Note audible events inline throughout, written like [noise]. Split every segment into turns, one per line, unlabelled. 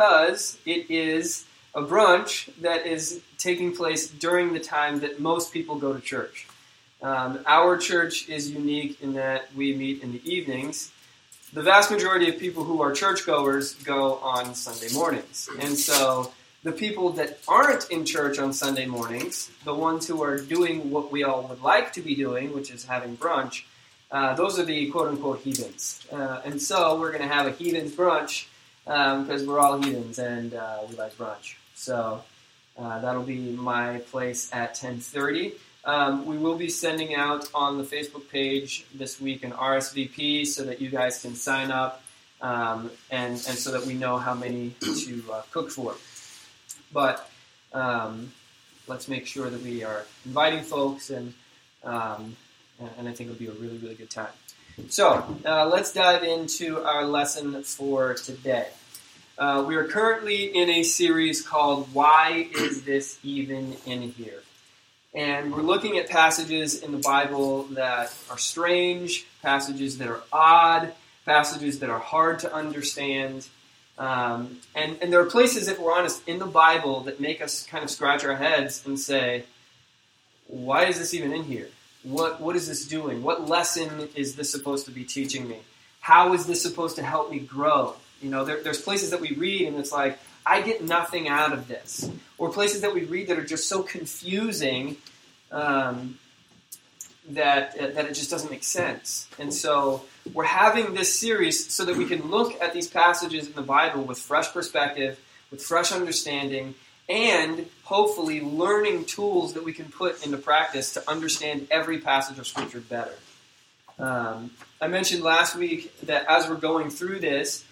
because it is a brunch that is taking place during the time that most people go to church. Um, our church is unique in that we meet in the evenings. The vast majority of people who are churchgoers go on Sunday mornings. And so the people that aren't in church on Sunday mornings, the ones who are doing what we all would like to be doing, which is having brunch, uh, those are the quote unquote heathens. Uh, and so we're going to have a heathens brunch because um, we're all heathens and uh, we like brunch. So uh, that'll be my place at 1030. Um, we will be sending out on the Facebook page this week an RSVP so that you guys can sign up um, and, and so that we know how many to uh, cook for. But um, let's make sure that we are inviting folks, and, um, and I think it'll be a really, really good time. So uh, let's dive into our lesson for today. Uh, we are currently in a series called Why Is This Even in Here? And we're looking at passages in the Bible that are strange, passages that are odd, passages that are hard to understand. Um, and, and there are places, if we're honest, in the Bible that make us kind of scratch our heads and say, why is this even in here? What, what is this doing? What lesson is this supposed to be teaching me? How is this supposed to help me grow? You know, there, there's places that we read and it's like, I get nothing out of this. Or places that we read that are just so confusing um, that, uh, that it just doesn't make sense. And so we're having this series so that we can look at these passages in the Bible with fresh perspective, with fresh understanding, and hopefully learning tools that we can put into practice to understand every passage of Scripture better. Um, I mentioned last week that as we're going through this,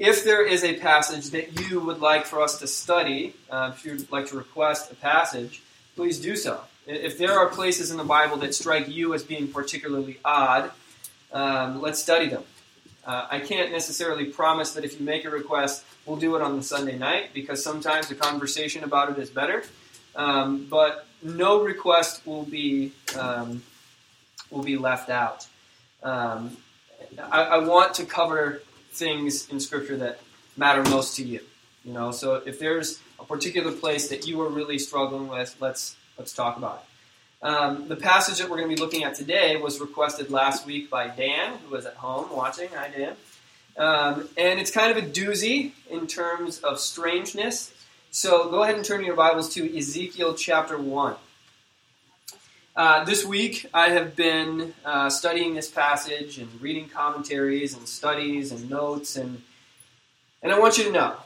if there is a passage that you would like for us to study, uh, if you'd like to request a passage, please do so. If there are places in the Bible that strike you as being particularly odd, um, let's study them. Uh, I can't necessarily promise that if you make a request, we'll do it on the Sunday night because sometimes a conversation about it is better. Um, but no request will be um, will be left out. Um, I, I, want to cover things in Scripture that matter most to you. You know, so if there's a particular place that you are really struggling with, let's let's talk about it. Um, the passage that we're going to be looking at today was requested last week by Dan, who was at home watching. Hi, Dan. Um, and it's kind of a doozy in terms of strangeness. So go ahead and turn your Bibles to Ezekiel chapter 1. Uh, this week, I have been uh, studying this passage and reading commentaries and studies and notes, and and I want you to know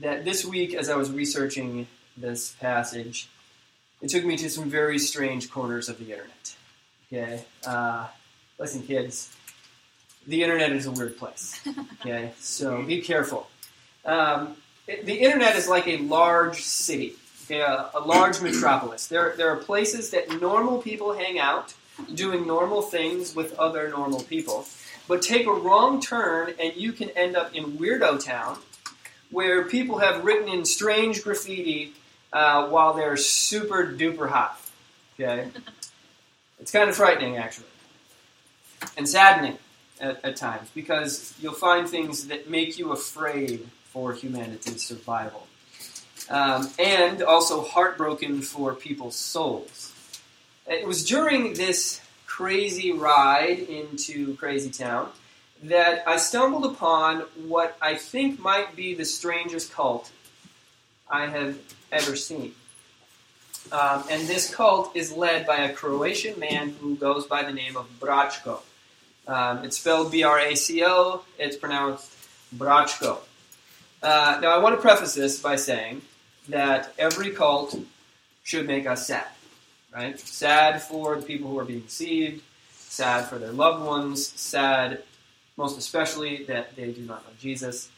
that this week, as I was researching this passage, it took me to some very strange corners of the internet. Okay, uh, listen, kids, the internet is a weird place. [laughs] Okay, so be careful. Um, it, the internet is like a large city a, a large metropolis. There, there are places that normal people hang out, doing normal things with other normal people. But take a wrong turn, and you can end up in Weirdo Town, where people have written in strange graffiti uh, while they're super duper hot. Okay, it's kind of frightening, actually, and saddening at, at times because you'll find things that make you afraid for humanity's survival um, and also heartbroken for people's souls. It was during this crazy ride into Crazy Town that I stumbled upon what I think might be the strangest cult I have ever seen. Um, and this cult is led by a Croatian man who goes by the name of Braco. Um, it's spelled B R A C O, it's pronounced Braco. Uh, now, I want to preface this by saying that every cult should make us sad, right? Sad for the people who are being deceived, sad for their loved ones, sad most especially that they do not know Jesus.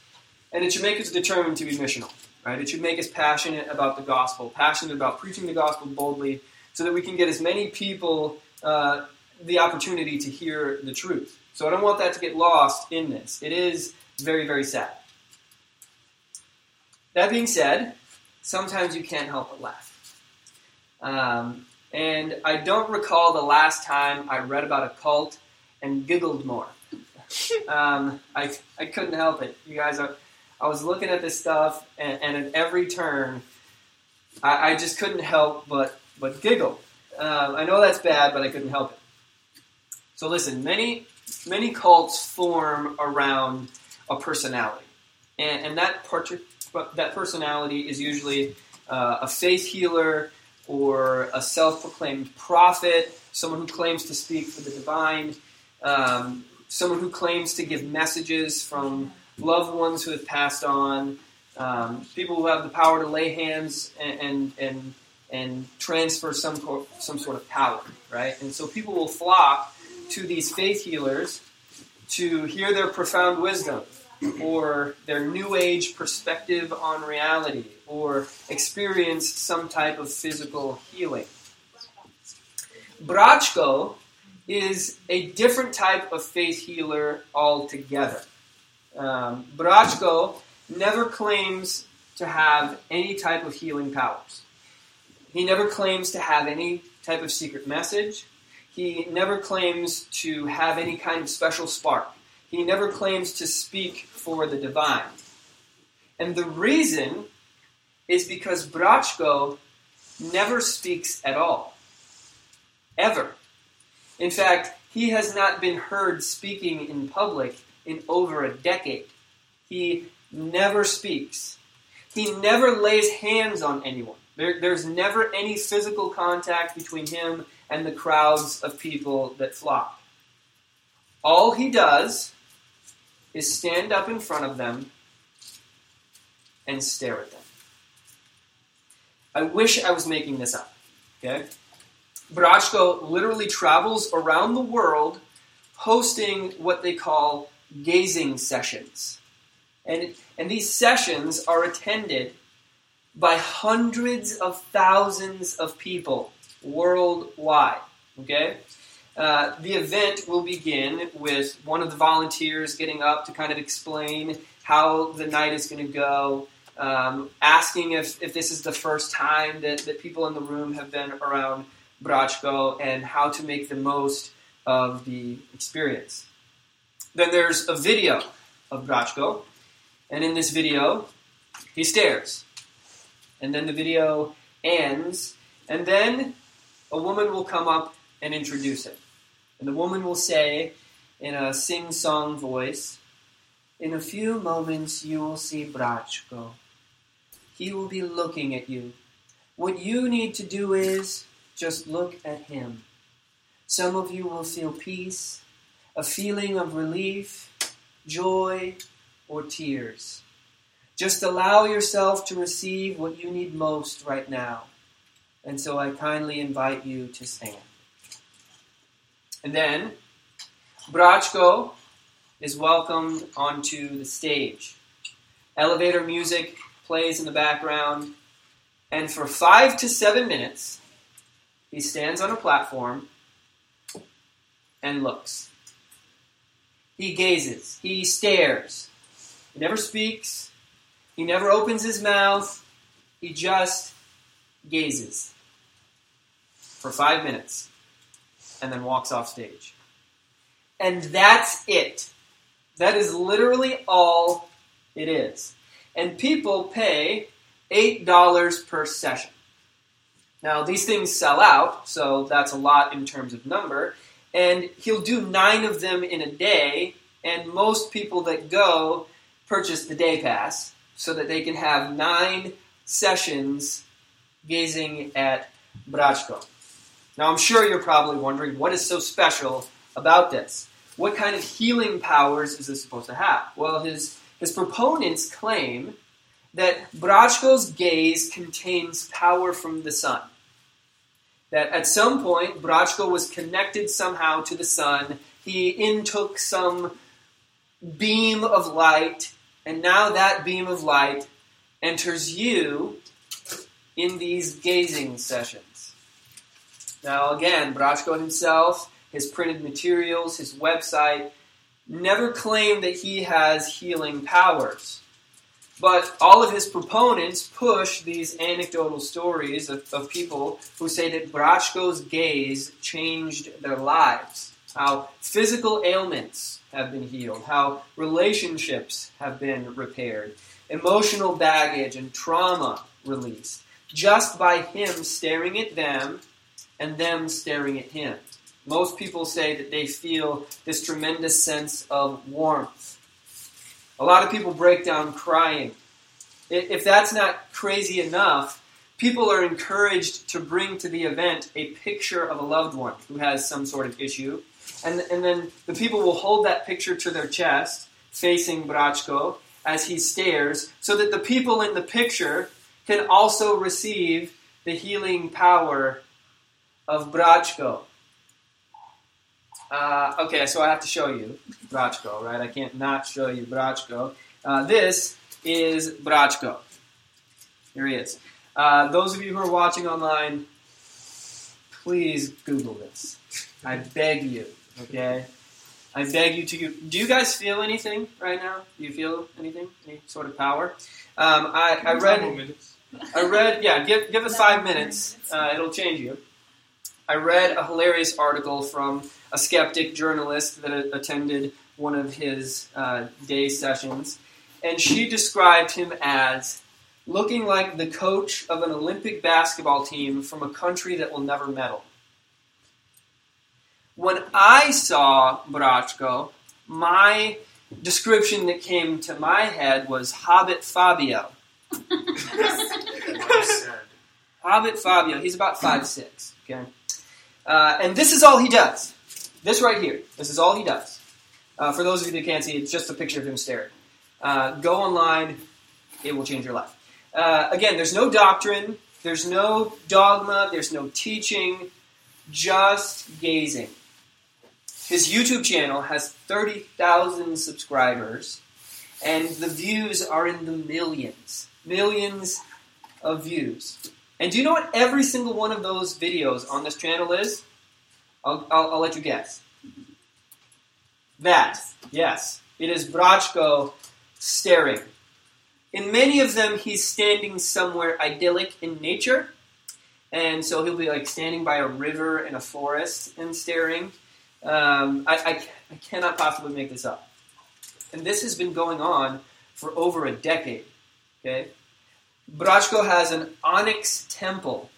And it should make us determined to be missional, right? It should make us passionate about the gospel, passionate about preaching the gospel boldly, so that we can get as many people uh, the opportunity to hear the truth. So I don't want that to get lost in this. It is very, very sad. That being said, sometimes you can't help but laugh. Um, and I don't recall the last time I read about a cult and giggled more. [laughs] um, I, I couldn't help it. You guys are, I was looking at this stuff, and, and at every turn, I, I, just couldn't help but but giggle. Uh, I know that's bad, but I couldn't help it. So listen, many many cults form around a personality, and, and that part, that personality is usually uh, a faith healer or a self-proclaimed prophet, someone who claims to speak for the divine, um, someone who claims to give messages from loved ones who have passed on, um, people who have the power to lay hands and and and, and transfer some some sort of power, right? And so people will flock to these faith healers to hear their profound wisdom or their new age perspective on reality or experience some type of physical healing. Braco is a different type of faith healer altogether. Um, Braco never claims to have any type of healing powers. He never claims to have any type of secret message. He never claims to have any kind of special spark. He never claims to speak for the divine. And the reason is because Braco never speaks at all. Ever. In fact, he has not been heard speaking in public in over a decade. He never speaks. He never lays hands on anyone. There, there's never any physical contact between him and the crowds of people that flock. All he does is stand up in front of them and stare at them. I wish I was making this up. Okay? Braco literally travels around the world hosting what they call gazing sessions. And, and these sessions are attended by hundreds of thousands of people worldwide. Okay? Uh, the event will begin with one of the volunteers getting up to kind of explain how the night is going to go, um, asking if, if this is the first time that, that people in the room have been around Braco and how to make the most of the experience. Then there's a video of Braco, and in this video, he stares. And then the video ends, and then a woman will come up and introduce him. And the woman will say, in a sing song voice, In a few moments you will see Braco. He will be looking at you. What you need to do is just look at him. Some of you will feel peace, a feeling of relief, joy, or tears. Just allow yourself to receive what you need most right now. And so I kindly invite you to stand. And then, Braco is welcomed onto the stage. Elevator music plays in the background, and for five to seven minutes, he stands on a platform and looks. He gazes, he stares. He never speaks, he never opens his mouth, he just gazes for five minutes and then walks off stage. And that's it. That is literally all it is. And people pay $8 per session. Now, these things sell out, so that's a lot in terms of number. And he'll do nine of them in a day, and most people that go purchase the day pass so that they can have nine sessions gazing at Braco. Now, I'm sure you're probably wondering what is so special about this? What kind of healing powers is this supposed to have? Well, his, his proponents claim that Braco's gaze contains power from the sun. That at some point, Braco was connected somehow to the sun. He intook some beam of light, and now that beam of light enters you in these gazing sessions. Now, again, Braco himself, his printed materials, his website, never claimed that he has healing powers. But all of his proponents push these anecdotal stories of, of people who say that Braco's gaze changed their lives. how physical ailments have been healed, how relationships have been repaired, emotional baggage and trauma released, just by him staring at them and them staring at him. Most people say that they feel this tremendous sense of warmth. A lot of people break down crying. If that's not crazy enough, people are encouraged to bring to the event a picture of a loved one who has some sort of issue. And, and then the people will hold that picture to their chest, facing Braco, as he stares, so that the people in the picture can also receive the healing power of Braco. Uh, okay, so I have to show you Braco, right? I can't not show you Braco. Uh, this is Braco. Here he is. Uh, those of you who are watching online, please Google this. I beg you, okay? I beg you to. Do you guys feel anything right now? Do you feel anything? Any sort of power? Um, I, I read. I read. Yeah, give give it five minutes. Uh, it'll change you. I read a hilarious article from a skeptic journalist that attended one of his uh, day sessions, and she described him as looking like the coach of an Olympic basketball team from a country that will never medal. When I saw Braco, my description that came to my head was Hobbit Fabio. [laughs] Hobbit Fabio. He's about five six. Okay. Uh, and this is all he does. This right here. This is all he does. Uh, for those of you that can't see, it's just a picture of him staring. Uh, go online, it will change your life. Uh, again, there's no doctrine, there's no dogma, there's no teaching, just gazing. His YouTube channel has 30,000 subscribers, and the views are in the millions. Millions of views. And do you know what every single one of those videos on this channel is? I'll, I'll, I'll let you guess. That, yes, it is Braco staring. In many of them, he's standing somewhere idyllic in nature. And so he'll be like standing by a river in a forest and staring. Um, I, I, I cannot possibly make this up. And this has been going on for over a decade. Okay? Braco has an onyx temple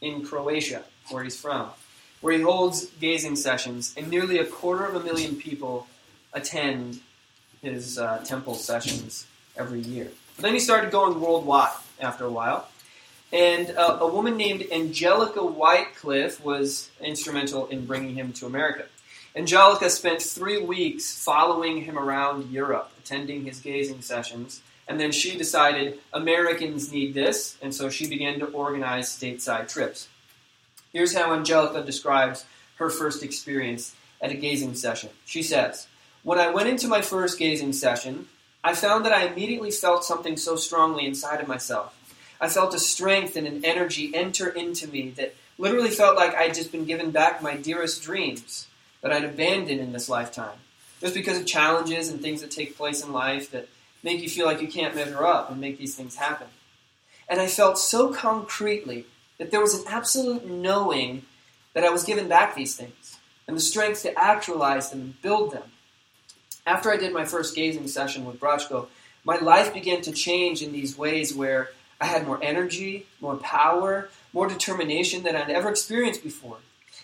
in Croatia, where he's from, where he holds gazing sessions, and nearly a quarter of a million people attend his uh, temple sessions every year. But then he started going worldwide after a while. And uh, a woman named Angelica Whitecliffe was instrumental in bringing him to America. Angelica spent three weeks following him around Europe, attending his gazing sessions, and then she decided Americans need this, and so she began to organize stateside trips. Here's how Angelica describes her first experience at a gazing session. She says, When I went into my first gazing session, I found that I immediately felt something so strongly inside of myself. I felt a strength and an energy enter into me that literally felt like I'd just been given back my dearest dreams that I'd abandoned in this lifetime. Just because of challenges and things that take place in life that make you feel like you can't measure up and make these things happen. And I felt so concretely that there was an absolute knowing that I was given back these things and the strength to actualize them and build them. After I did my first gazing session with Braco, my life began to change in these ways where I had more energy, more power, more determination than I'd ever experienced before.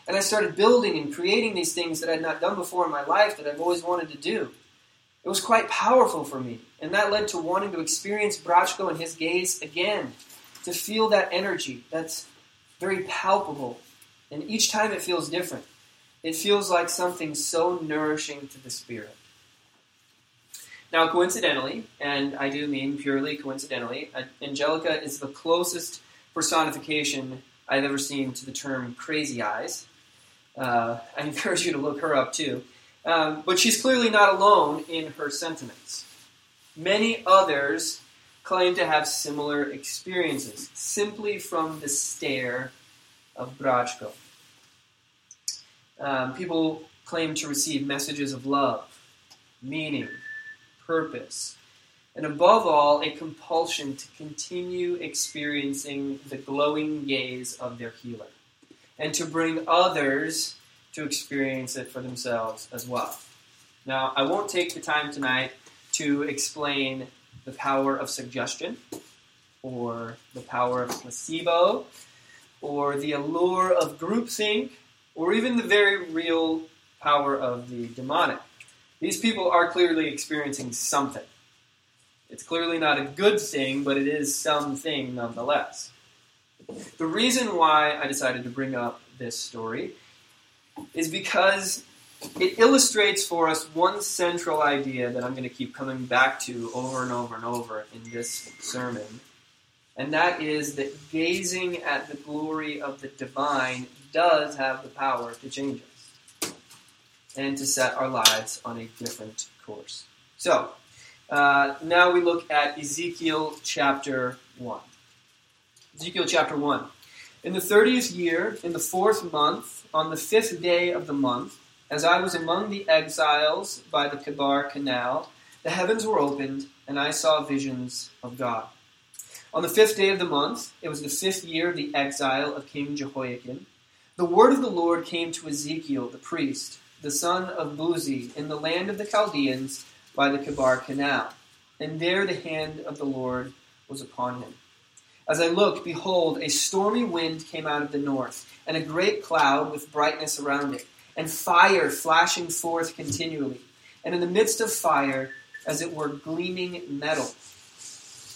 And I started building and creating these things that I'd not done before in my life that I've always wanted to do. It was quite powerful for me. And that led to wanting to experience Braco and his gaze again, to feel that energy that's very palpable. And each time it feels different. It feels like something so nourishing to the spirit. Now, coincidentally, and I do mean purely coincidentally, Angelica is the closest personification I've ever seen to the term crazy eyes. Uh, [laughs] I encourage you to look her up too. Um, but she's clearly not alone in her sentiments. Many others claim to have similar experiences simply from the stare of Braco. Um, people claim to receive messages of love, meaning, purpose, and above all, a compulsion to continue experiencing the glowing gaze of their healer, and to bring others to experience it for themselves as well. Now, I won't take the time tonight to explain the power of suggestion or the power of placebo or the allure of groupthink or even the very real power of the demonic. These people are clearly experiencing something. It's clearly not a good thing, but it is something nonetheless. The reason why I decided to bring up this story is because it illustrates for us one central idea that I'm going to keep coming back to over and over and over in this sermon. And that is that gazing at the glory of the divine does have the power to change us and to set our lives on a different course. So, uh, now we look at Ezekiel chapter 1. Ezekiel chapter 1. In the thirtieth year, in the fourth month, on the fifth day of the month, as I was among the exiles by the Chebar Canal, the heavens were opened, and I saw visions of God. On the fifth day of the month, it was the fifth year of the exile of King Jehoiakim, the word of the Lord came to Ezekiel the priest, the son of Buzi, in the land of the Chaldeans by the Chebar Canal. And there the hand of the Lord was upon him. As I looked, behold, a stormy wind came out of the north, and a great cloud with brightness around it, and fire flashing forth continually. And in the midst of fire, as it were gleaming metal.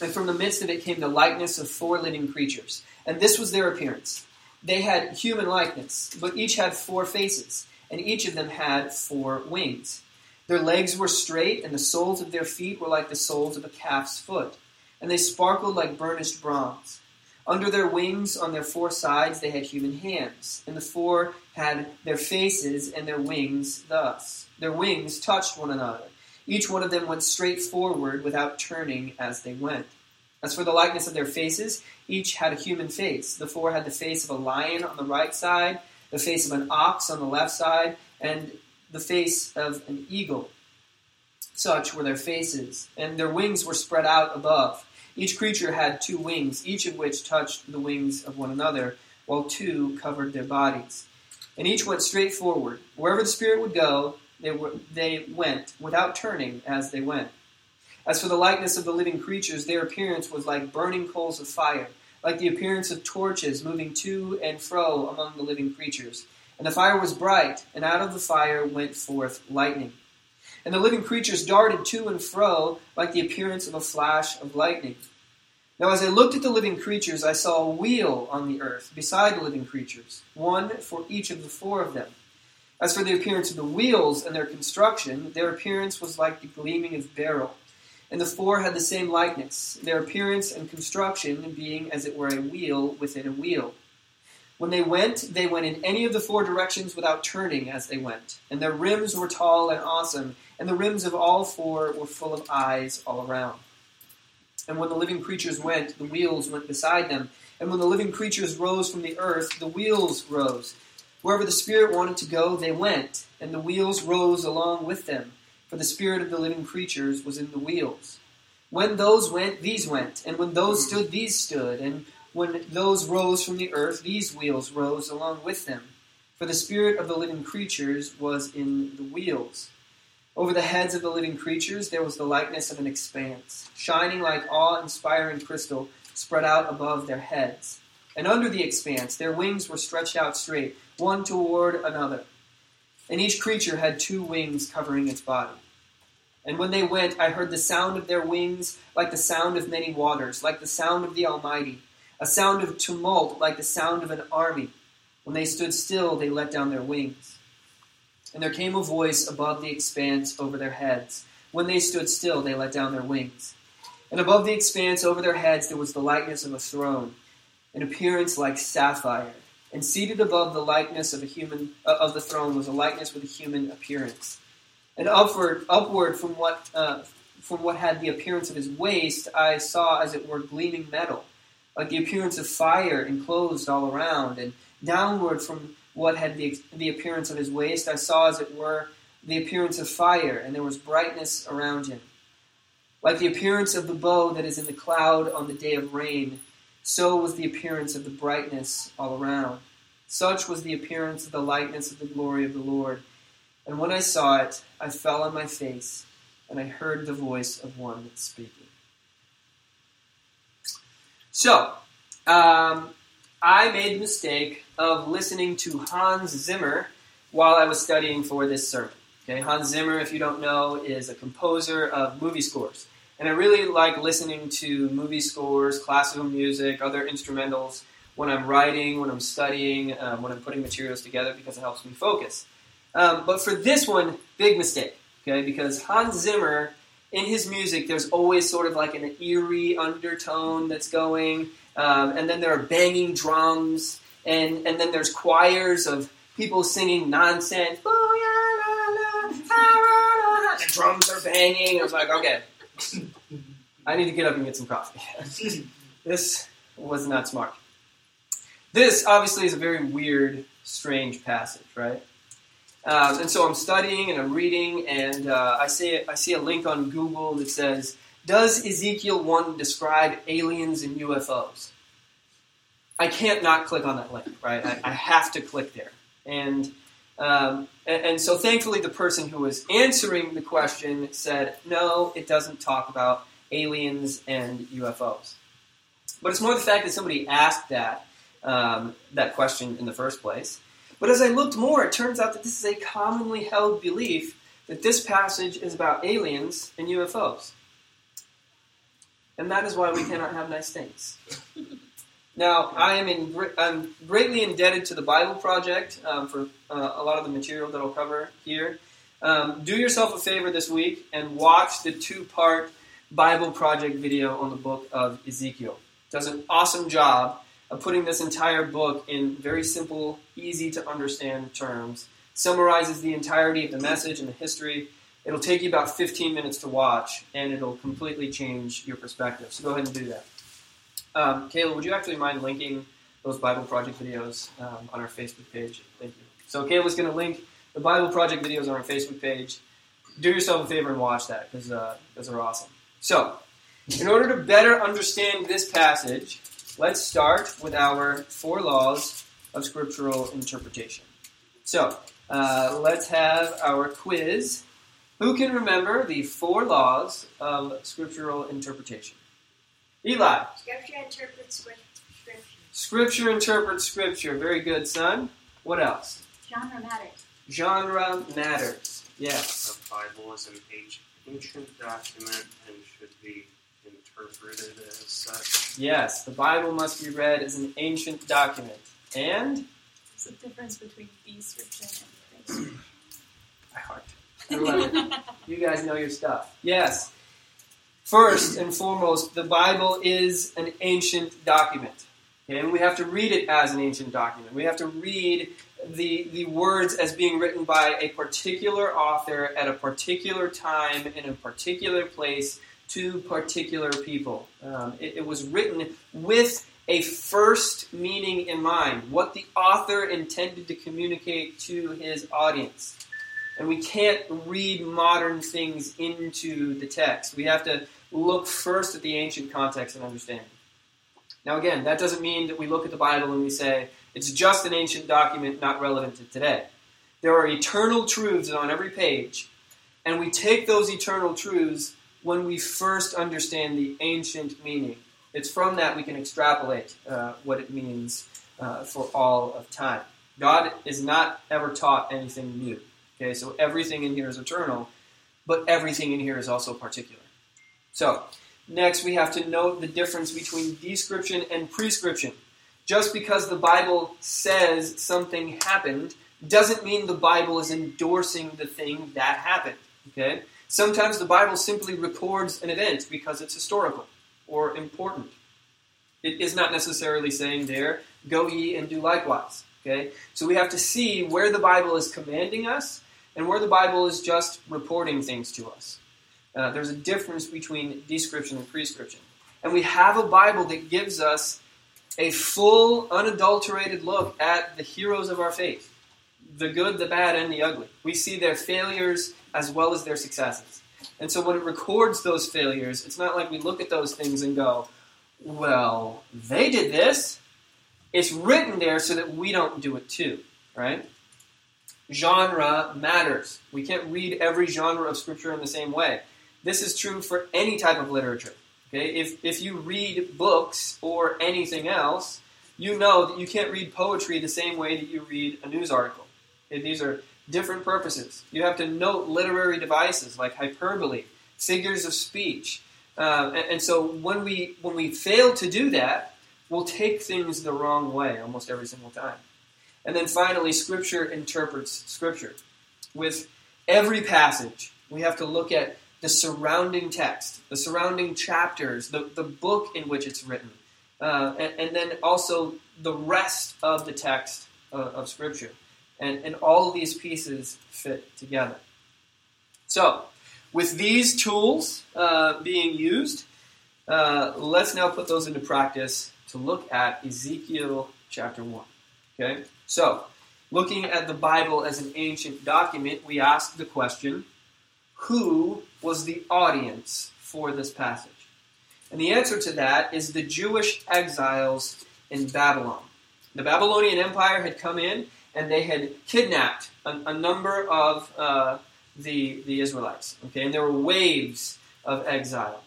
And from the midst of it came the likeness of four living creatures. And this was their appearance. They had human likeness, but each had four faces, and each of them had four wings. Their legs were straight, and the soles of their feet were like the soles of a calf's foot and they sparkled like burnished bronze. Under their wings, on their four sides, they had human hands, and the four had their faces and their wings thus. Their wings touched one another. Each one of them went straight forward without turning as they went. As for the likeness of their faces, each had a human face. The four had the face of a lion on the right side, the face of an ox on the left side, and the face of an eagle. Such were their faces, and their wings were spread out above. Each creature had two wings, each of which touched the wings of one another, while two covered their bodies. And each went straight forward. Wherever the Spirit would go, they, were, they went, without turning as they went. As for the likeness of the living creatures, their appearance was like burning coals of fire, like the appearance of torches moving to and fro among the living creatures. And the fire was bright, and out of the fire went forth lightning. And the living creatures darted to and fro like the appearance of a flash of lightning. Now, as I looked at the living creatures, I saw a wheel on the earth beside the living creatures, one for each of the four of them. As for the appearance of the wheels and their construction, their appearance was like the gleaming of beryl. And the four had the same likeness, their appearance and construction being as it were a wheel within a wheel. When they went, they went in any of the four directions without turning as they went. And their rims were tall and awesome, and the rims of all four were full of eyes all around. And when the living creatures went, the wheels went beside them. And when the living creatures rose from the earth, the wheels rose. Wherever the Spirit wanted to go, they went, and the wheels rose along with them, for the Spirit of the living creatures was in the wheels. When those went, these went, and when those stood, these stood, and when those rose from the earth, these wheels rose along with them. For the spirit of the living creatures was in the wheels. Over the heads of the living creatures there was the likeness of an expanse, shining like awe inspiring crystal spread out above their heads. And under the expanse their wings were stretched out straight, one toward another. And each creature had two wings covering its body. And when they went, I heard the sound of their wings like the sound of many waters, like the sound of the Almighty a sound of tumult like the sound of an army. When they stood still, they let down their wings. And there came a voice above the expanse over their heads. When they stood still, they let down their wings. And above the expanse over their heads there was the likeness of a throne, an appearance like sapphire. And seated above the likeness of a human uh, of the throne was a likeness with a human appearance. And upward, upward from what uh, from what had the appearance of his waist, I saw as it were gleaming metal like the appearance of fire enclosed all around, and downward from what had the, the appearance of his waist, I saw as it were the appearance of fire, and there was brightness around him. Like the appearance of the bow that is in the cloud on the day of rain, so was the appearance of the brightness all around. Such was the appearance of the likeness of the glory of the Lord. And when I saw it, I fell on my face, and I heard the voice of one speaking. So, um, I made the mistake of listening to Hans Zimmer while I was studying for this sermon. Okay, Hans Zimmer, if you don't know, is a composer of movie scores. And I really like listening to movie scores, classical music, other instrumentals when I'm writing, when I'm studying, um, when I'm putting materials together because it helps me focus. Um, but for this one, big mistake, okay? Because Hans Zimmer, in his music, there's always sort of like an eerie undertone that's going, um, and then there are banging drums, and, and then there's choirs of people singing nonsense. The drums are banging. I was like, okay, I need to get up and get some coffee. [laughs] this was not smart. This obviously is a very weird, strange passage, right? Um, and so I'm studying and I'm reading, and uh, I see I see a link on Google that says, "Does Ezekiel one describe aliens and UFOs?" I can't not click on that link, right? I, I have to click there, and, um, and and so thankfully the person who was answering the question said, "No, it doesn't talk about aliens and UFOs." But it's more the fact that somebody asked that um, that question in the first place. But as I looked more, it turns out that this is a commonly held belief that this passage is about aliens and UFOs. And that is why we cannot have nice things. [laughs] Now, I am in, I'm greatly indebted to the Bible Project um, for uh, a lot of the material that I'll cover here. Um, do yourself a favor this week and watch the two part Bible Project video on the book of Ezekiel. It does an awesome job of putting this entire book in very simple, easy to understand terms. Summarizes the entirety of the message and the history. It'll take you about 15 minutes to watch, and it'll completely change your perspective. So go ahead and do that. Um, Kayla, would you actually mind linking those Bible Project videos um, on our Facebook page? Thank you. So Kayla's going to link the Bible Project videos on our Facebook page. Do yourself a favor and watch that because uh, those are awesome. So, in order to better understand this passage, Let's start with our four laws of scriptural interpretation. So, uh, let's have our quiz. Who can remember the four laws of scriptural interpretation? Eli.
Scripture interprets scripture.
Scripture interprets scripture. Very good, son. What else?
Genre matters.
Genre matters. Yes.
The Bible is an ancient document and should be interpreted as such.
Yes, the Bible must be read as an ancient document. And?
What's the difference between description and prescription? [clears throat]
By heart. You guys know your stuff. Yes. First and foremost, the Bible is an ancient document. Okay? And we have to read it as an ancient document. We have to read the, the words as being written by a particular author at a particular time in a particular place to particular people. Um, it, it was written with a first meaning in mind, what the author intended to communicate to his audience. And we can't read modern things into the text. We have to look first at the ancient context and understanding. Now, again, that doesn't mean that we look at the Bible and we say it's just an ancient document not relevant to today. There are eternal truths on every page, and we take those eternal truths when we first understand the ancient meaning. It's from that we can extrapolate uh, what it means uh, for all of time. God is not ever taught anything new. Okay, so everything in here is eternal, but everything in here is also particular. So, next we have to note the difference between description and prescription. Just because the Bible says something happened doesn't mean the Bible is endorsing the thing that happened. Okay? Sometimes the Bible simply records an event because it's historical or important. It is not necessarily saying there, go ye and do likewise. Okay? So we have to see where the Bible is commanding us and where the Bible is just reporting things to us. Uh, there's a difference between description and prescription. And we have a Bible that gives us a full, unadulterated look at the heroes of our faith the good, the bad, and the ugly. We see their failures as well as their successes. And so when it records those failures, it's not like we look at those things and go, well, they did this, It's written there so that we don't do it too, right? Genre matters. We can't read every genre of scripture in the same way. This is true for any type of literature. Okay? If, if you read books or anything else, you know that you can't read poetry the same way that you read a news article. Okay? These are different purposes. You have to note literary devices like hyperbole, figures of speech. Uh, and, and so when we, when we fail to do that, we'll take things the wrong way almost every single time. And then finally, Scripture interprets Scripture. With every passage, we have to look at the surrounding text, the surrounding chapters, the, the book in which it's written, uh, and, and, then also the rest of the text uh, of Scripture. And, and all these pieces fit together. So, with these tools uh, being used, uh, let's now put those into practice to look at Ezekiel chapter 1. Okay? So, looking at the Bible as an ancient document, we ask the question who was the audience for this passage? And the answer to that is the Jewish exiles in Babylon. The Babylonian Empire had come in and they had kidnapped a, a number of uh, the, the Israelites. Okay, and there were waves of exile.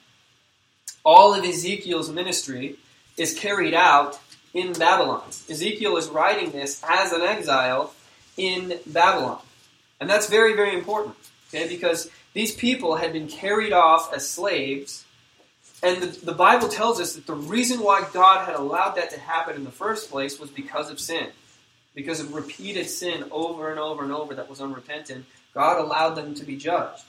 All of Ezekiel's ministry is carried out in Babylon. Ezekiel is writing this as an exile in Babylon. And that's very, very important, okay, because these people had been carried off as slaves. And the, the Bible tells us that the reason why God had allowed that to happen in the first place was because of sin. Because of repeated sin over and over and over that was unrepentant, God allowed them to be judged.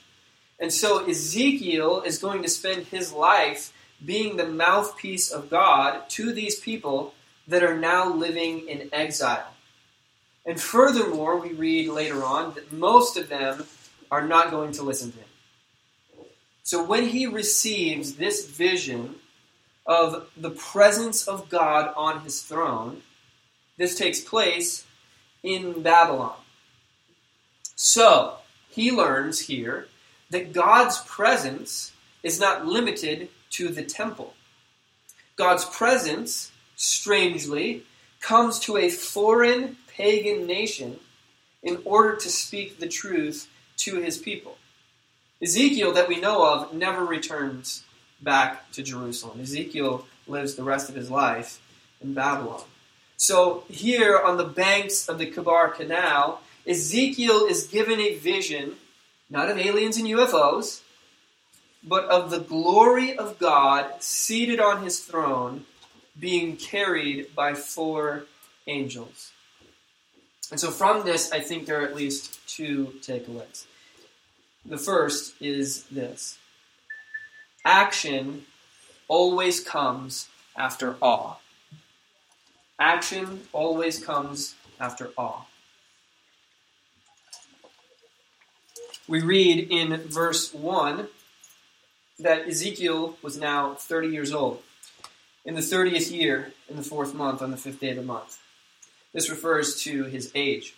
And so Ezekiel is going to spend his life being the mouthpiece of God to these people that are now living in exile. And furthermore, we read later on that most of them are not going to listen to him. So when he receives this vision of the presence of God on his throne, this takes place in Babylon. So he learns here that God's presence is not limited to the temple. God's presence, strangely, comes to a foreign pagan nation in order to speak the truth to his people. Ezekiel, that we know of, never returns back to Jerusalem. Ezekiel lives the rest of his life in Babylon. So, here on the banks of the Chebar Canal, Ezekiel is given a vision, not of aliens and UFOs, but of the glory of God seated on his throne, being carried by four angels. And so, from this, I think there are at least two takeaways. The first is this action always comes after awe. Action always comes after awe. We read in verse 1 that Ezekiel was now 30 years old, in the 30th year, in the fourth month, on the fifth day of the month. This refers to his age.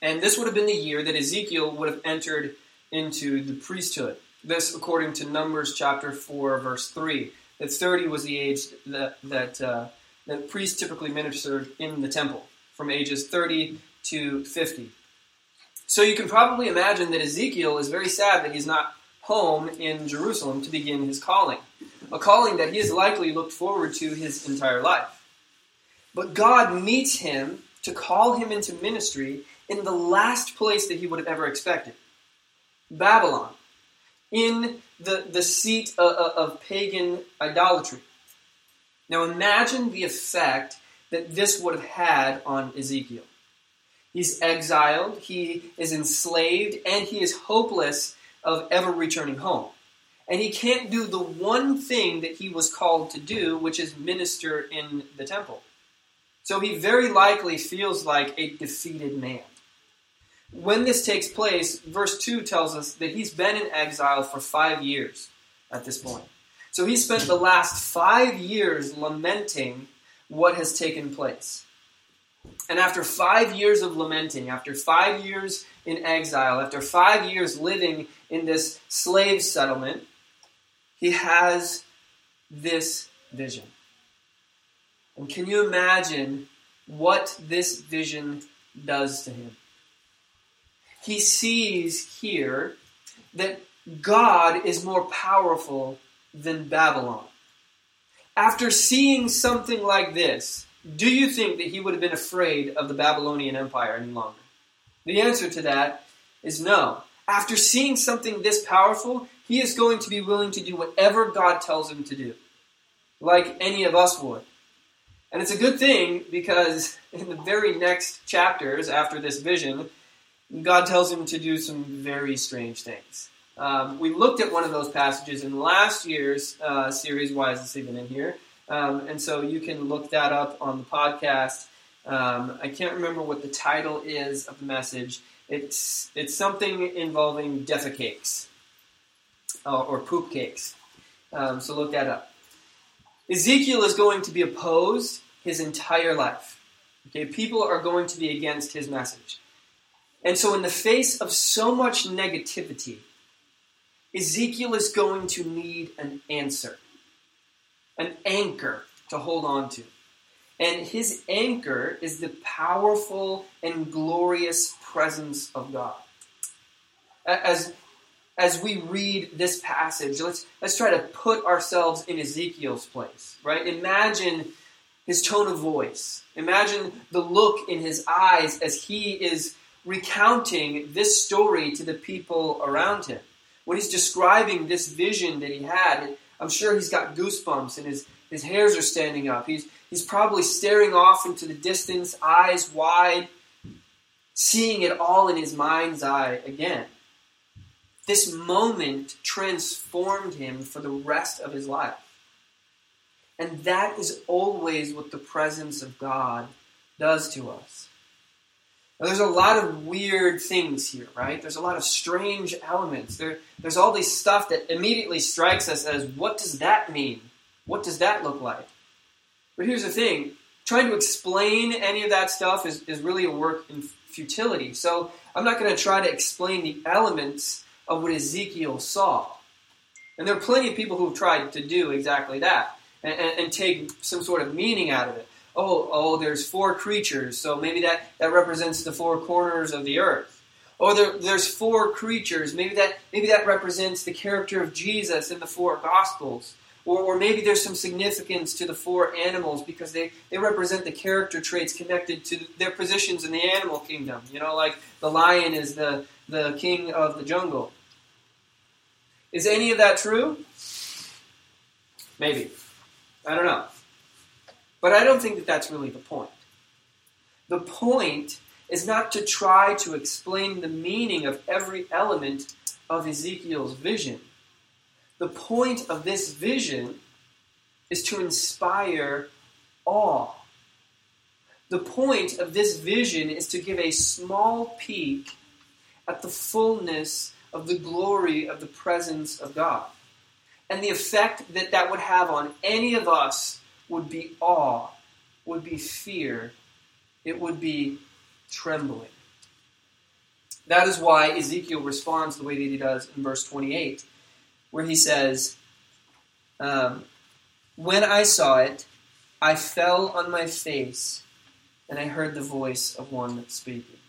And this would have been the year that Ezekiel would have entered into the priesthood. This, according to Numbers chapter 4, verse 3, that 30 was the age that, that, uh, that priests typically ministered in the temple, from ages 30 to 50. So you can probably imagine that Ezekiel is very sad that he's not home in Jerusalem to begin his calling, a calling that he has likely looked forward to his entire life. But God meets him to call him into ministry in the last place that he would have ever expected Babylon, in the, the seat of, of pagan idolatry. Now imagine the effect that this would have had on Ezekiel. He's exiled, he is enslaved, and he is hopeless of ever returning home. And he can't do the one thing that he was called to do, which is minister in the temple. So he very likely feels like a defeated man. When this takes place, verse 2 tells us that he's been in exile for five years at this point. So he spent the last five years lamenting what has taken place. And after five years of lamenting, after five years in exile, after five years living in this slave settlement, he has this vision. And can you imagine what this vision does to him? He sees here that God is more powerful than Babylon. After seeing something like this, do you think that he would have been afraid of the Babylonian Empire any longer? The answer to that is no. After seeing something this powerful, he is going to be willing to do whatever God tells him to do, like any of us would. And it's a good thing because [laughs] in the very next chapters after this vision, God tells him to do some very strange things. Um, we looked at one of those passages in last year's uh, series, Why is this even in here? Um, and so you can look that up on the podcast. Um, I can't remember what the title is of the message. It's, it's something involving defecates uh, or poop cakes. Um, so look that up. Ezekiel is going to be opposed his entire life. Okay, people are going to be against his message. And so, in the face of so much negativity, Ezekiel is going to need an answer, an anchor to hold on to. And his anchor is the powerful and glorious presence of God. As, as we read this passage, let's, let's try to put ourselves in Ezekiel's place, right? Imagine his tone of voice. Imagine the look in his eyes as he is recounting this story to the people around him when he's describing this vision that he had, I'm sure he's got goosebumps and his, his hairs are standing up. He's, he's probably staring off into the distance, eyes wide, seeing it all in his mind's eye again. This moment transformed him for the rest of his life. And that is always what the presence of God does to us. Now, there's a lot of weird things here, right? There's a lot of strange elements. There, there's all this stuff that immediately strikes us as what does that mean? What does that look like? But here's the thing trying to explain any of that stuff is, is really a work in futility. So I'm not going to try to explain the elements of what Ezekiel saw. And there are plenty of people who have tried to do exactly that and, and, and take some sort of meaning out of it oh, oh, there's four creatures, so maybe that, that represents the four corners of the earth. Or there, there's four creatures, maybe that, maybe that represents the character of Jesus in the four Gospels. Or, or maybe there's some significance to the four animals because they, they represent the character traits connected to their positions in the animal kingdom. You know, like the lion is the, the king of the jungle. Is any of that true? Maybe. I don't know. But I don't think that that's really the point. The point is not to try to explain the meaning of every element of Ezekiel's vision. The point of this vision is to inspire awe. The point of this vision is to give a small peek at the fullness of the glory of the presence of God and the effect that that would have on any of us would be awe, would be fear, it would be trembling. That is why Ezekiel responds the way that he does in verse 28, where he says, um, When I saw it, I fell on my face, and I heard the voice of one speaking.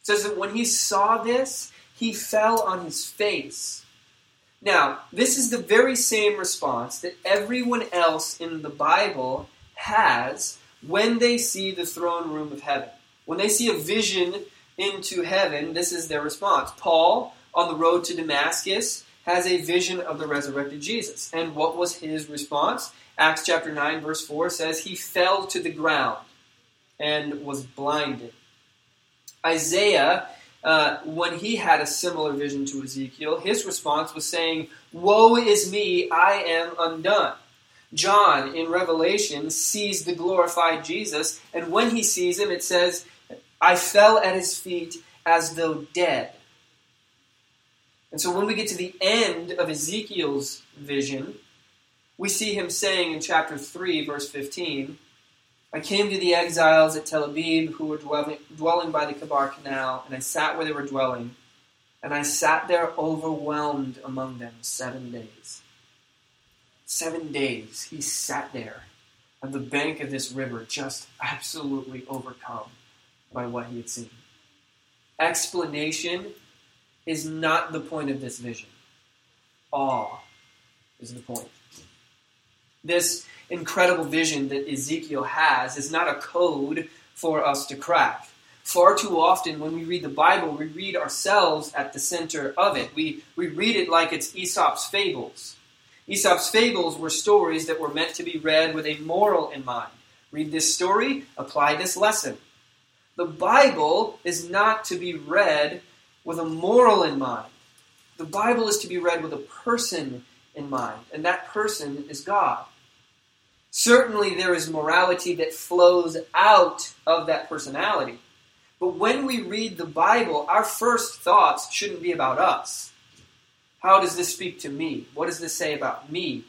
It says that when he saw this, he fell on his face. Now, this is the very same response that everyone else in the Bible has when they see the throne room of heaven. When they see a vision into heaven, this is their response. Paul, on the road to Damascus, has a vision of the resurrected Jesus. And what was his response? Acts chapter 9, verse 4 says, He fell to the ground and was blinded. Isaiah uh, when he had a similar vision to Ezekiel, his response was saying, Woe is me, I am undone. John in Revelation sees the glorified Jesus, and when he sees him, it says, I fell at his feet as though dead. And so when we get to the end of Ezekiel's vision, we see him saying in chapter 3, verse 15, I came to the exiles at Tel Abib who were dwelling, dwelling by the Chebar Canal, and I sat where they were dwelling, and I sat there overwhelmed among them seven days. Seven days he sat there on the bank of this river, just absolutely overcome by what he had seen. Explanation is not the point of this vision. Awe is the point. This incredible vision that Ezekiel has is not a code for us to crack. Far too often, when we read the Bible, we read ourselves at the center of it. We, we read it like it's Aesop's fables. Aesop's fables were stories that were meant to be read with a moral in mind. Read this story, apply this lesson. The Bible is not to be read with a moral in mind. The Bible is to be read with a person in mind, and that person is God. Certainly, there is morality that flows out of that personality. But when we read the Bible, our first thoughts shouldn't be about us. How does this speak to me? What does this say about me?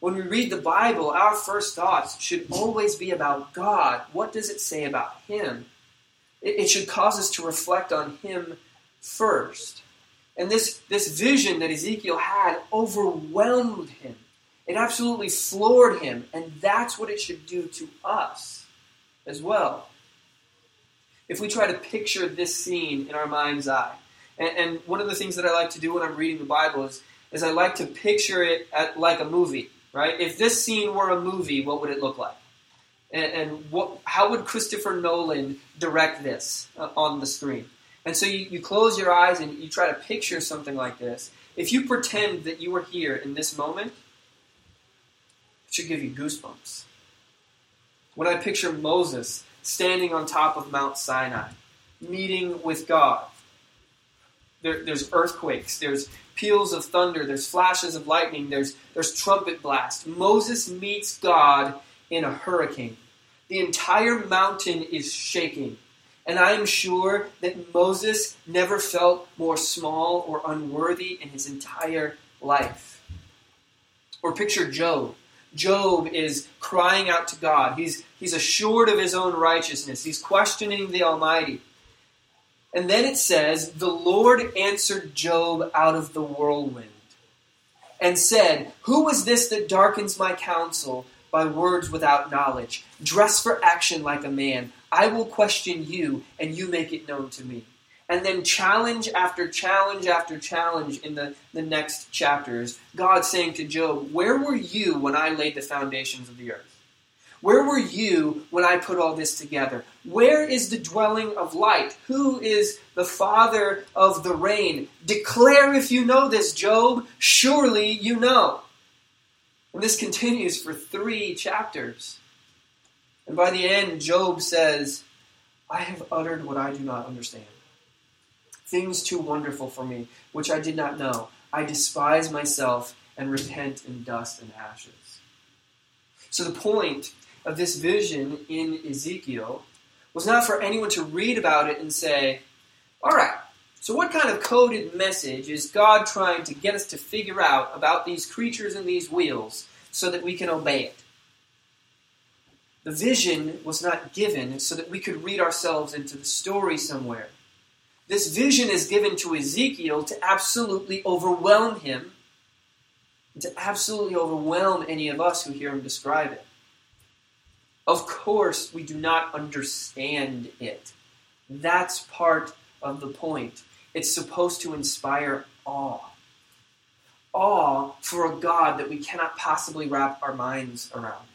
When we read the Bible, our first thoughts should always be about God. What does it say about Him? It, should cause us to reflect on Him first. And this, this vision that Ezekiel had overwhelmed him. It absolutely floored him. And that's what it should do to us as well. If we try to picture this scene in our mind's eye, and, and one of the things that I like to do when I'm reading the Bible is, is I like to picture it at, like a movie, right? If this scene were a movie, what would it look like? And, what, how would Christopher Nolan direct this uh, on the screen? And so you, you close your eyes and you try to picture something like this. If you pretend that you were here in this moment, it should give you goosebumps. When I picture Moses standing on top of Mount Sinai, meeting with God, there, there's earthquakes, there's peals of thunder, there's flashes of lightning, there's, there's trumpet blast. Moses meets God in a hurricane. The entire mountain is shaking. And I am sure that Moses never felt more small or unworthy in his entire life. Or picture Job. Job is crying out to God. He's, he's assured of his own righteousness. He's questioning the Almighty. And then it says, The Lord answered Job out of the whirlwind and said, Who is this that darkens my counsel by words without knowledge? Dress for action like a man. I will question you, and you make it known to me. And then challenge after challenge after challenge in the, the next chapters, God saying to Job, Where were you when I laid the foundations of the earth? Where were you when I put all this together? Where is the dwelling of light? Who is the father of the rain? Declare if you know this, Job. Surely you know. And this continues for three chapters. And by the end, Job says, I have uttered what I do not understand. Things too wonderful for me, which I did not know. I despise myself and repent in dust and ashes. So the point of this vision in Ezekiel was not for anyone to read about it and say, all right, so what kind of coded message is God trying to get us to figure out about these creatures and these wheels so that we can obey it? The vision was not given so that we could read ourselves into the story somewhere. This vision is given to Ezekiel to absolutely overwhelm him, to absolutely overwhelm any of us who hear him describe it. Of course, we do not understand it. That's part of the point. It's supposed to inspire awe. Awe for a God that we cannot possibly wrap our minds around.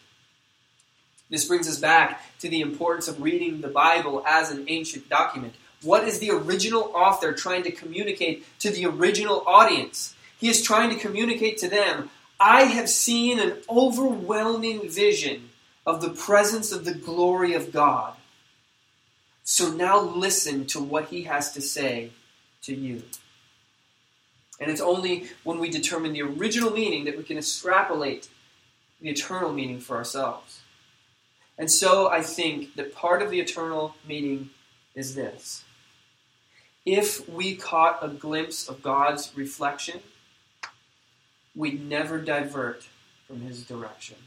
This brings us back to the importance of reading the Bible as an ancient document. What is the original author trying to communicate to the original audience? He is trying to communicate to them I have seen an overwhelming vision of the presence of the glory of God. So now listen to what he has to say to you. And it's only when we determine the original meaning that we can extrapolate the eternal meaning for ourselves. And so I think that part of the eternal meaning is this. If we caught a glimpse of God's reflection, we'd never divert from his direction.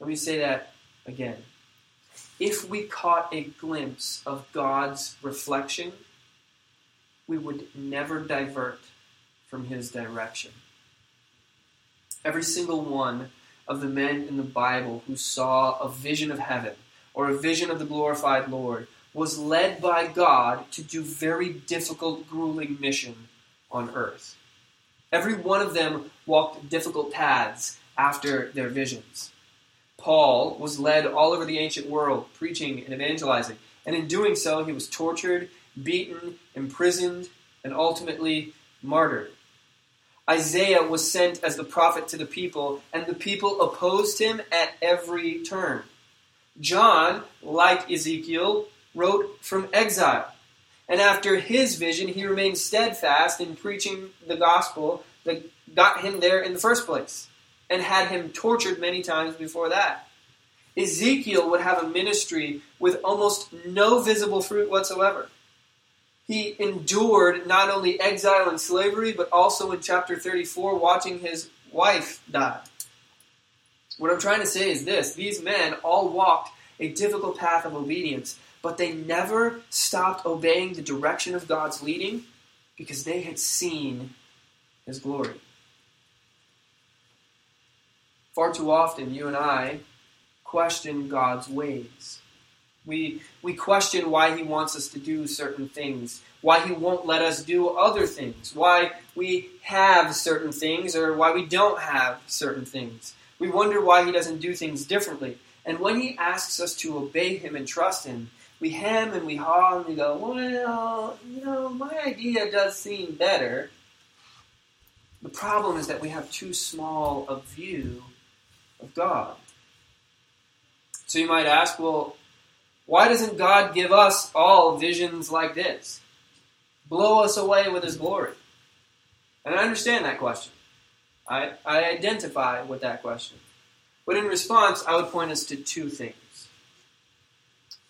Let me say that again. If we caught a glimpse of God's reflection, we would never divert from his direction. Every single one of the men in the Bible who saw a vision of heaven or a vision of the glorified Lord was led by God to do very difficult, grueling mission on earth. Every one of them walked difficult paths after their visions. Paul was led all over the ancient world, preaching and evangelizing, and in doing so, he was tortured, beaten, imprisoned, and ultimately martyred. Isaiah was sent as the prophet to the people, and the people opposed him at every turn. John, like Ezekiel, wrote from exile. And after his vision, he remained steadfast in preaching the gospel that got him there in the first place and had him tortured many times before that. Ezekiel would have a ministry with almost no visible fruit whatsoever. He endured not only exile and slavery, but also in chapter 34, watching his wife die. What I'm trying to say is this these men all walked a difficult path of obedience, but they never stopped obeying the direction of God's leading because they had seen his glory. Far too often, you and I question God's ways. We, we question why He wants us to do certain things, why He won't let us do other things, why we have certain things or why we don't have certain things. We wonder why He doesn't do things differently. And when He asks us to obey Him and trust Him, we hem and we haw and we go, well, you know, my idea does seem better. The problem is that we have too small a view of God. So you might ask, well, why doesn't God give us all visions like this? Blow us away with His glory? And I understand that question. I, I identify with that question. But in response, I would point us to two things.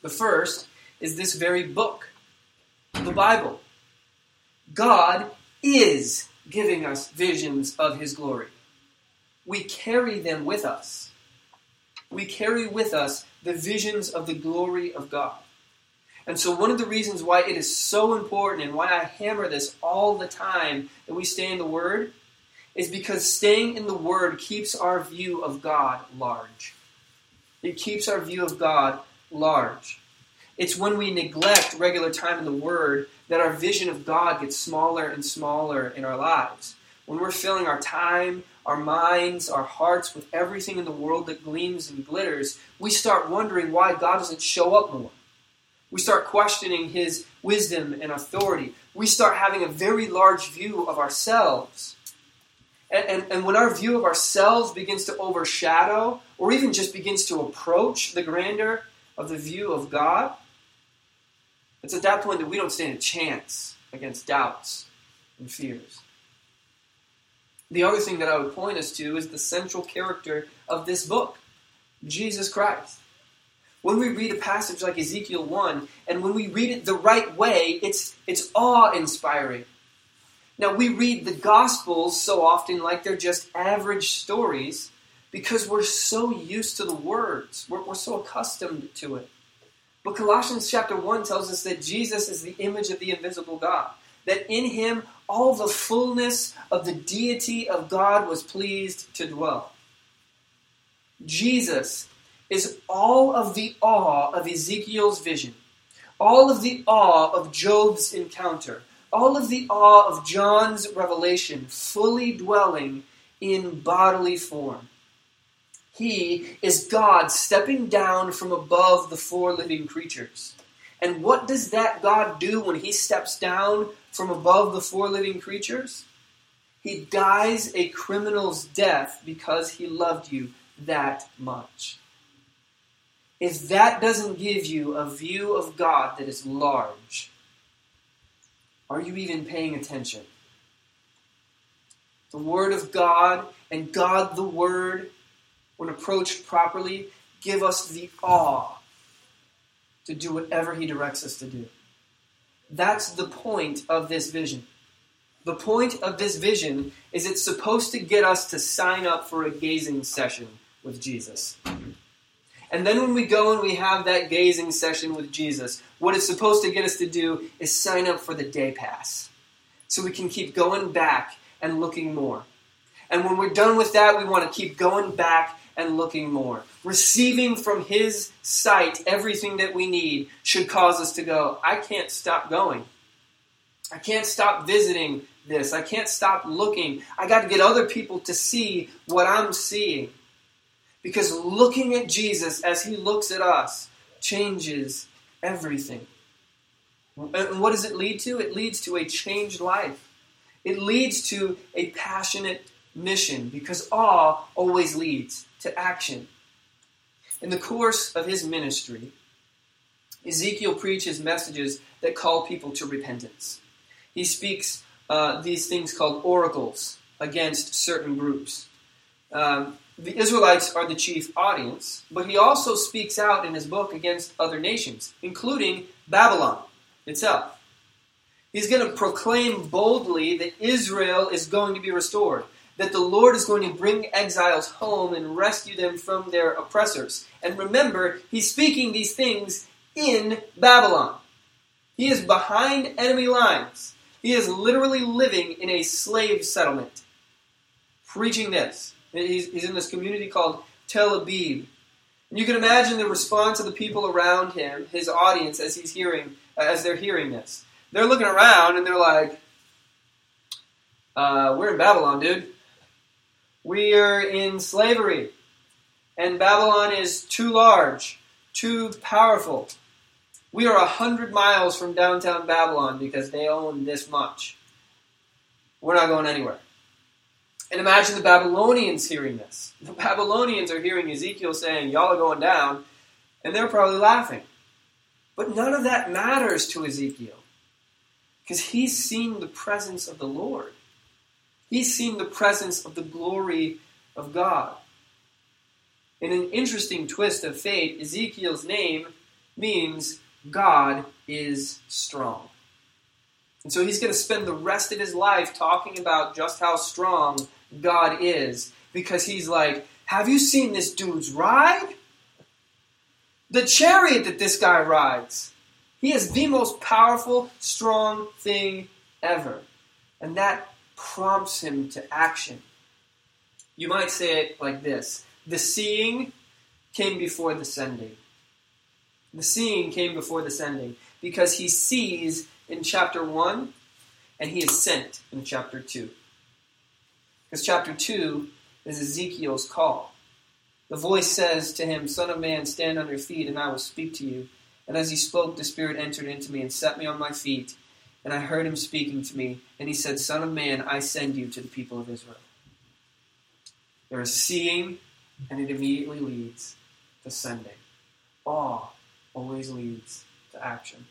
The first is this very book, the Bible. God is giving us visions of His glory. We carry them with us. We carry with us the visions of the glory of God. And so, one of the reasons why it is so important and why I hammer this all the time that we stay in the Word is because staying in the Word keeps our view of God large. It keeps our view of God large. It's when we neglect regular time in the Word that our vision of God gets smaller and smaller in our lives. When we're filling our time, our minds, our hearts with everything in the world that gleams and glitters, we start wondering why God doesn't show up more. We start questioning His wisdom and authority. We start having a very large view of ourselves. And, and, and, when our view of ourselves begins to overshadow or even just begins to approach the grandeur of the view of God, it's at that point that we don't stand a chance against doubts and fears. The other thing that I would point us to is the central character of this book Jesus Christ. When we read a passage like Ezekiel 1, and when we read it the right way, it's, it's awe inspiring. Now, we read the Gospels so often like they're just average stories because we're so used to the words, we're, we're so accustomed to it. But Colossians chapter 1 tells us that Jesus is the image of the invisible God, that in him all the fullness of the deity of God was pleased to dwell. Jesus is all of the awe of Ezekiel's vision, all of the awe of Job's encounter, all of the awe of John's revelation, fully dwelling in bodily form. He is God stepping down from above the four living creatures. And what does that God do when he steps down from above the four living creatures? He dies a criminal's death because he loved you that much. If that doesn't give you a view of God that is large, are you even paying attention? The Word of God and God the Word when approached properly, give us the awe to do whatever He directs us to do. That's the point of this vision. The point of this vision is it's supposed to get us to sign up for a gazing session with Jesus. And then when we go and we have that gazing session with Jesus, what it's supposed to get us to do is sign up for the day pass. So we can keep going back and looking more. And when we're done with that, we want to keep going back and looking more. Receiving from His sight everything that we need should cause us to go, I can't stop going. I can't stop visiting this. I can't stop looking. I got to get other people to see what I'm seeing. Because looking at Jesus as He looks at us changes everything. And what does it lead to? It leads to a changed life. It leads to a passionate mission because awe always leads to action. In the course of his ministry, Ezekiel preaches messages that call people to repentance. He speaks uh, these things called oracles against certain groups. Um, the Israelites are the chief audience, but he also speaks out in his book against other nations, including Babylon itself. He's going to proclaim boldly that Israel is going to be restored, that the Lord is going to bring exiles home and rescue them from their oppressors. And remember, he's speaking these things in Babylon. He is behind enemy lines. He is literally living in a slave settlement, preaching this. He's, he's in this community called Tel Aviv. And you can imagine the response of the people around him, his audience, as he's hearing, as they're hearing this. They're looking around and they're like, uh, "We're in Babylon, dude. We are in slavery, and Babylon is too large, too powerful. We are a hundred miles from downtown Babylon because they own this much. We're not going anywhere." And imagine the Babylonians hearing this. The Babylonians are hearing Ezekiel saying, Y'all are going down, and they're probably laughing. But none of that matters to Ezekiel because he's seen the presence of the Lord. He's seen the presence of the glory of God. In an interesting twist of fate, Ezekiel's name means God is strong. And so he's going to spend the rest of his life talking about just how strong God is because he's like, Have you seen this dude's ride? The chariot that this guy rides. He is the most powerful, strong thing ever. And that prompts him to action. You might say it like this The seeing came before the sending. The seeing came before the sending because he sees in chapter 1 and he is sent in chapter 2. Because chapter 2 is Ezekiel's call. The voice says to him, Son of man, stand on your feet, and I will speak to you. And as he spoke, the Spirit entered into me and set me on my feet. And I heard him speaking to me. And he said, Son of man, I send you to the people of Israel. There is seeing, and it immediately leads to sending. Awe always leads to action.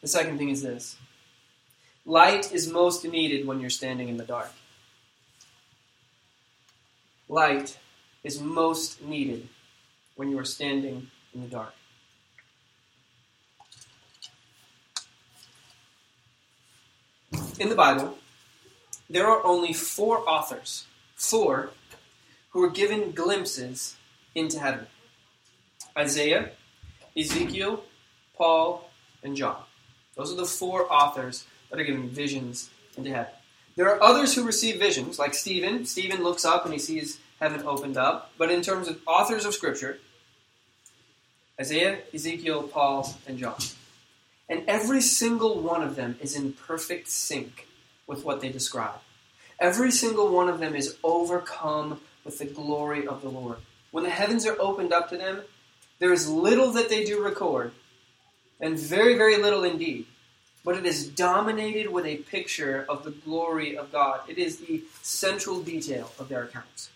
The second thing is this light is most needed when you're standing in the dark light is most needed when you are standing in the dark. In the Bible, there are only four authors, four, who are given glimpses into heaven Isaiah, Ezekiel, Paul, and John. Those are the four authors that are given visions into heaven. There are others who receive visions, like Stephen. Stephen looks up and he sees heaven opened up. But in terms of authors of Scripture, Isaiah, Ezekiel, Paul, and John. And every single one of them is in perfect sync with what they describe. Every single one of them is overcome with the glory of the Lord. When the heavens are opened up to them, there is little that they do record, and very, very little indeed but it is dominated with a picture of the glory of God. It is the central detail of their accounts.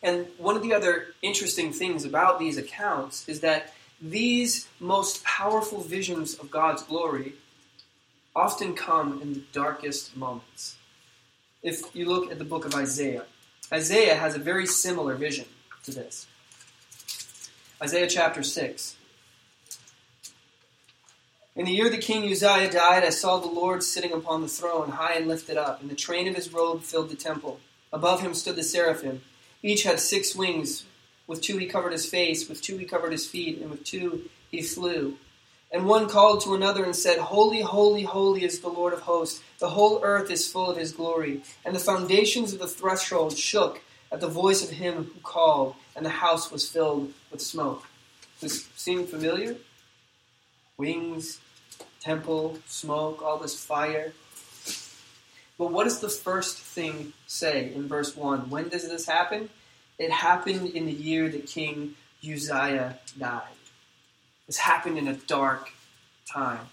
And one of the other interesting things about these accounts is that these most powerful visions of God's glory often come in the darkest moments. If you look at the book of Isaiah, Isaiah has a very similar vision to this. Isaiah chapter 6. In the year that King Uzziah died, I saw the Lord sitting upon the throne, high and lifted up, and the train of his robe filled the temple. Above him stood the seraphim. Each had six wings. With two he covered his face, with two he covered his feet, and with two he flew. And one called to another and said, Holy, holy, holy is the Lord of hosts. The whole earth is full of his glory. And the foundations of the threshold shook at the voice of him who called, and the house was filled with smoke. Does this seem familiar? Wings, temple, smoke, all this fire. But what does the first thing say in verse 1? When does this happen? It happened in the year that King Uzziah died. This happened in a dark time.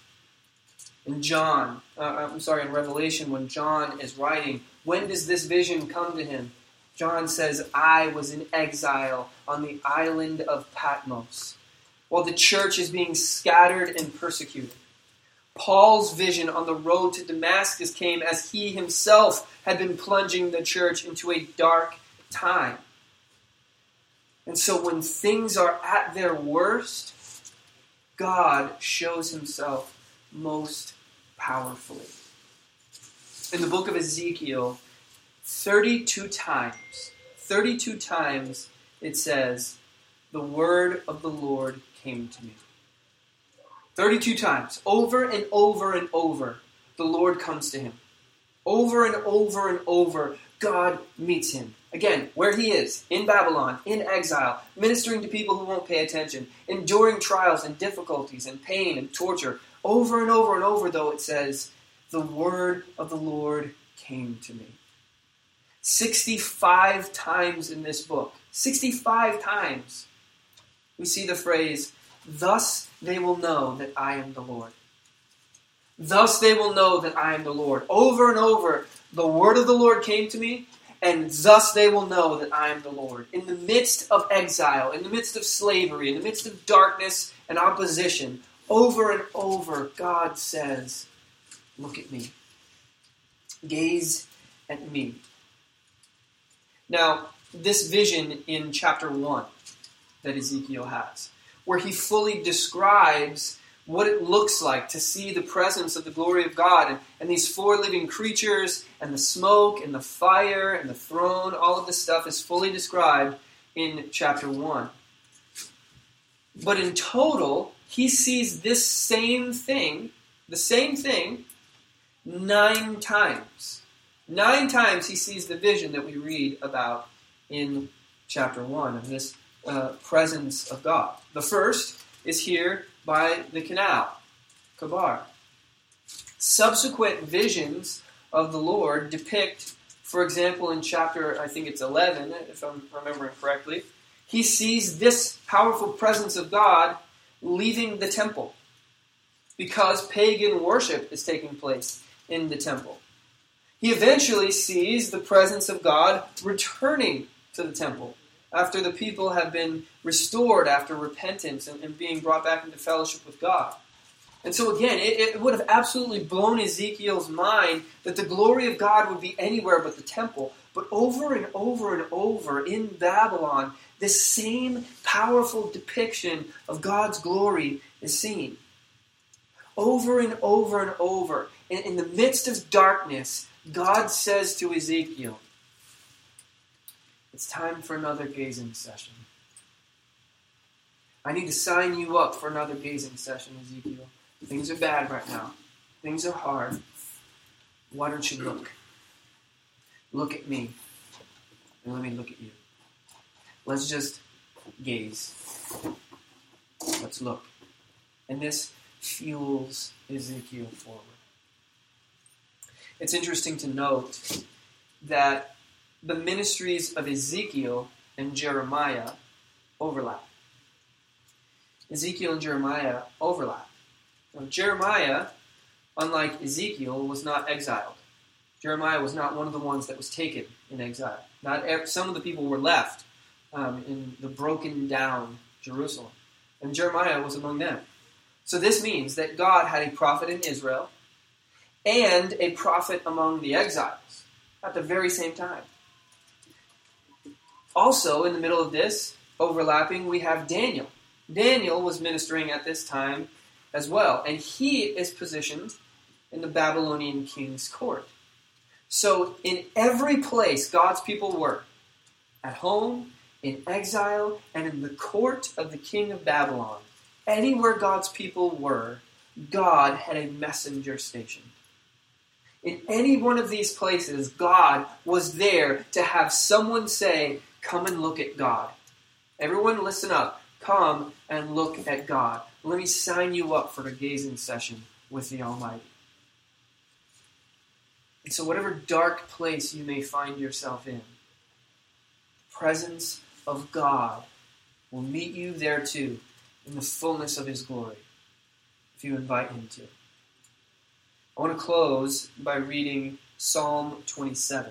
In John, uh, I'm sorry, in Revelation, when John is writing, when does this vision come to him? John says, I was in exile on the island of Patmos, while the church is being scattered and persecuted. Paul's vision on the road to Damascus came as he himself had been plunging the church into a dark time. And so when things are at their worst, God shows himself most powerfully. In the book of Ezekiel, 32 times, 32 times it says, The word of the Lord came to me. 32 times, over and over and over, the Lord comes to him. Over and over and over, God meets him. Again, where he is, in Babylon, in exile, ministering to people who won't pay attention, enduring trials and difficulties and pain and torture. Over and over and over, though, it says, The word of the Lord came to me. 65 times in this book, 65 times, we see the phrase, Thus they will know that I am the Lord. Thus they will know that I am the Lord. Over and over, the word of the Lord came to me, and thus they will know that I am the Lord. In the midst of exile, in the midst of slavery, in the midst of darkness and opposition, over and over, God says, Look at me. Gaze at me. Now, this vision in chapter 1 that Ezekiel has, where he fully describes what it looks like to see the presence of the glory of God and, and, these four living creatures and the smoke and the fire and the throne, all of this stuff is fully described in chapter 1. But in total, he sees this same thing, the same thing, nine times. Nine times he sees the vision that we read about in chapter 1 of this uh, presence of God. The first is here by the canal, Chebar. Subsequent visions of the Lord depict, for example, in chapter, I think it's 11, if I'm remembering correctly, he sees this powerful presence of God leaving the temple because pagan worship is taking place in the temple. He eventually sees the presence of God returning to the temple after the people have been restored after repentance and, and being brought back into fellowship with God. And so, again, it, it, would have absolutely blown Ezekiel's mind that the glory of God would be anywhere but the temple. But over and over and over in Babylon, this same powerful depiction of God's glory is seen. Over and over and over, in, in the midst of darkness, God says to Ezekiel, It's time for another gazing session. I need to sign you up for another gazing session, Ezekiel. Things are bad right now. Things are hard. Why don't you look? Look at me. And let me look at you. Let's just gaze. Let's look. And this fuels Ezekiel forward. It's interesting to note that the ministries of Ezekiel and Jeremiah overlap. Ezekiel and Jeremiah overlap. Now, Jeremiah, unlike Ezekiel, was not exiled. Jeremiah was not one of the ones that was taken in exile. Not some of the people were left um, in the broken down Jerusalem, and Jeremiah was among them. So this means that God had a prophet in Israel and a prophet among the exiles at the very same time. Also, in the middle of this, overlapping, we have Daniel. Daniel was ministering at this time as well, and he is positioned in the Babylonian king's court. So, in every place God's people were, at home, in exile, and in the court of the king of Babylon, anywhere God's people were, God had a messenger stationed. In any one of these places, God was there to have someone say, Come and look at God. Everyone, listen up. Come and look at God. Let me sign you up for a gazing session with the Almighty. And so, whatever dark place you may find yourself in, the presence of God will meet you there too in the fullness of His glory if you invite Him to. I want to close by reading Psalm 27.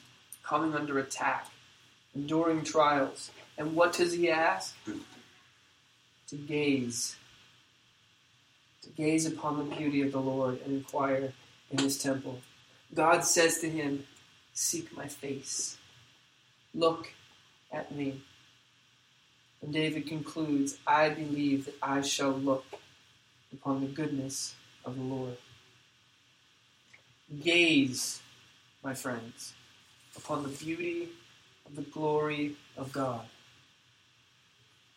coming under attack, enduring trials. And what does he ask? To gaze. To gaze upon the beauty of the Lord and inquire in his temple. God says to him, Seek my face. Look at me. And David concludes, I believe that I shall look upon the goodness of the Lord. Gaze, my friends, upon the beauty of the glory of God.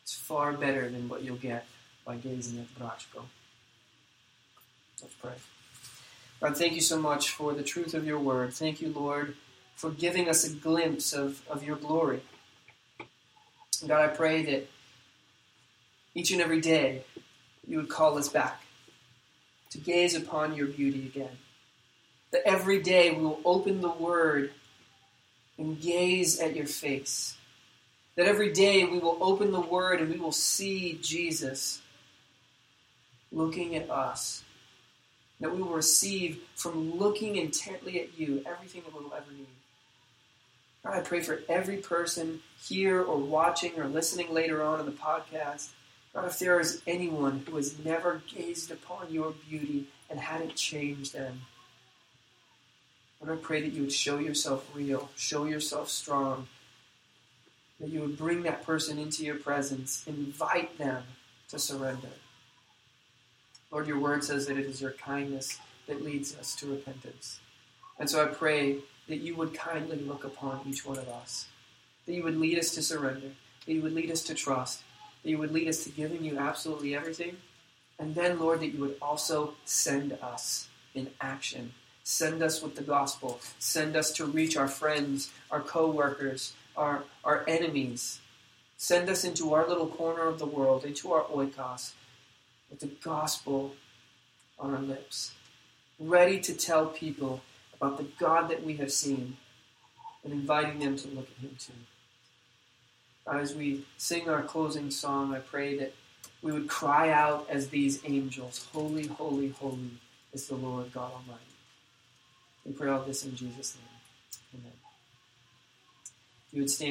It's far better than what you'll get by gazing at Braco. Let's pray. God, thank you so much for the truth of your word. Thank you, Lord, for giving us a glimpse of, of your glory. God, I pray that each and every day you would call us back to gaze upon your beauty again. That every day we will open the Word and gaze at your face. That every day we will open the Word and we will see Jesus looking at us. That we will receive from looking intently at you everything that we will ever need. God, I pray for every person here or watching or listening later on in the podcast. God, if there is anyone who has never gazed upon your beauty and had it change them, Lord, I pray that you would show yourself real, show yourself strong, that you would bring that person into your presence, invite them to surrender. Lord, your word says that it is your kindness that leads us to repentance. And so I pray that you would kindly look upon each one of us, that you would lead us to surrender, that you would lead us to trust, that you would lead us to giving you absolutely everything, and then, Lord, that you would also send us in action. Send us with the gospel. Send us to reach our friends, our co-workers, our, our enemies. Send us into our little corner of the world, into our oikos, with the gospel on our lips, ready to tell people about the God that we have seen and inviting them to look at Him too. As we sing our closing song, I pray that we would cry out as these angels, Holy, holy, holy is the Lord God Almighty. We pray all this in Jesus' name. Amen. You would stand.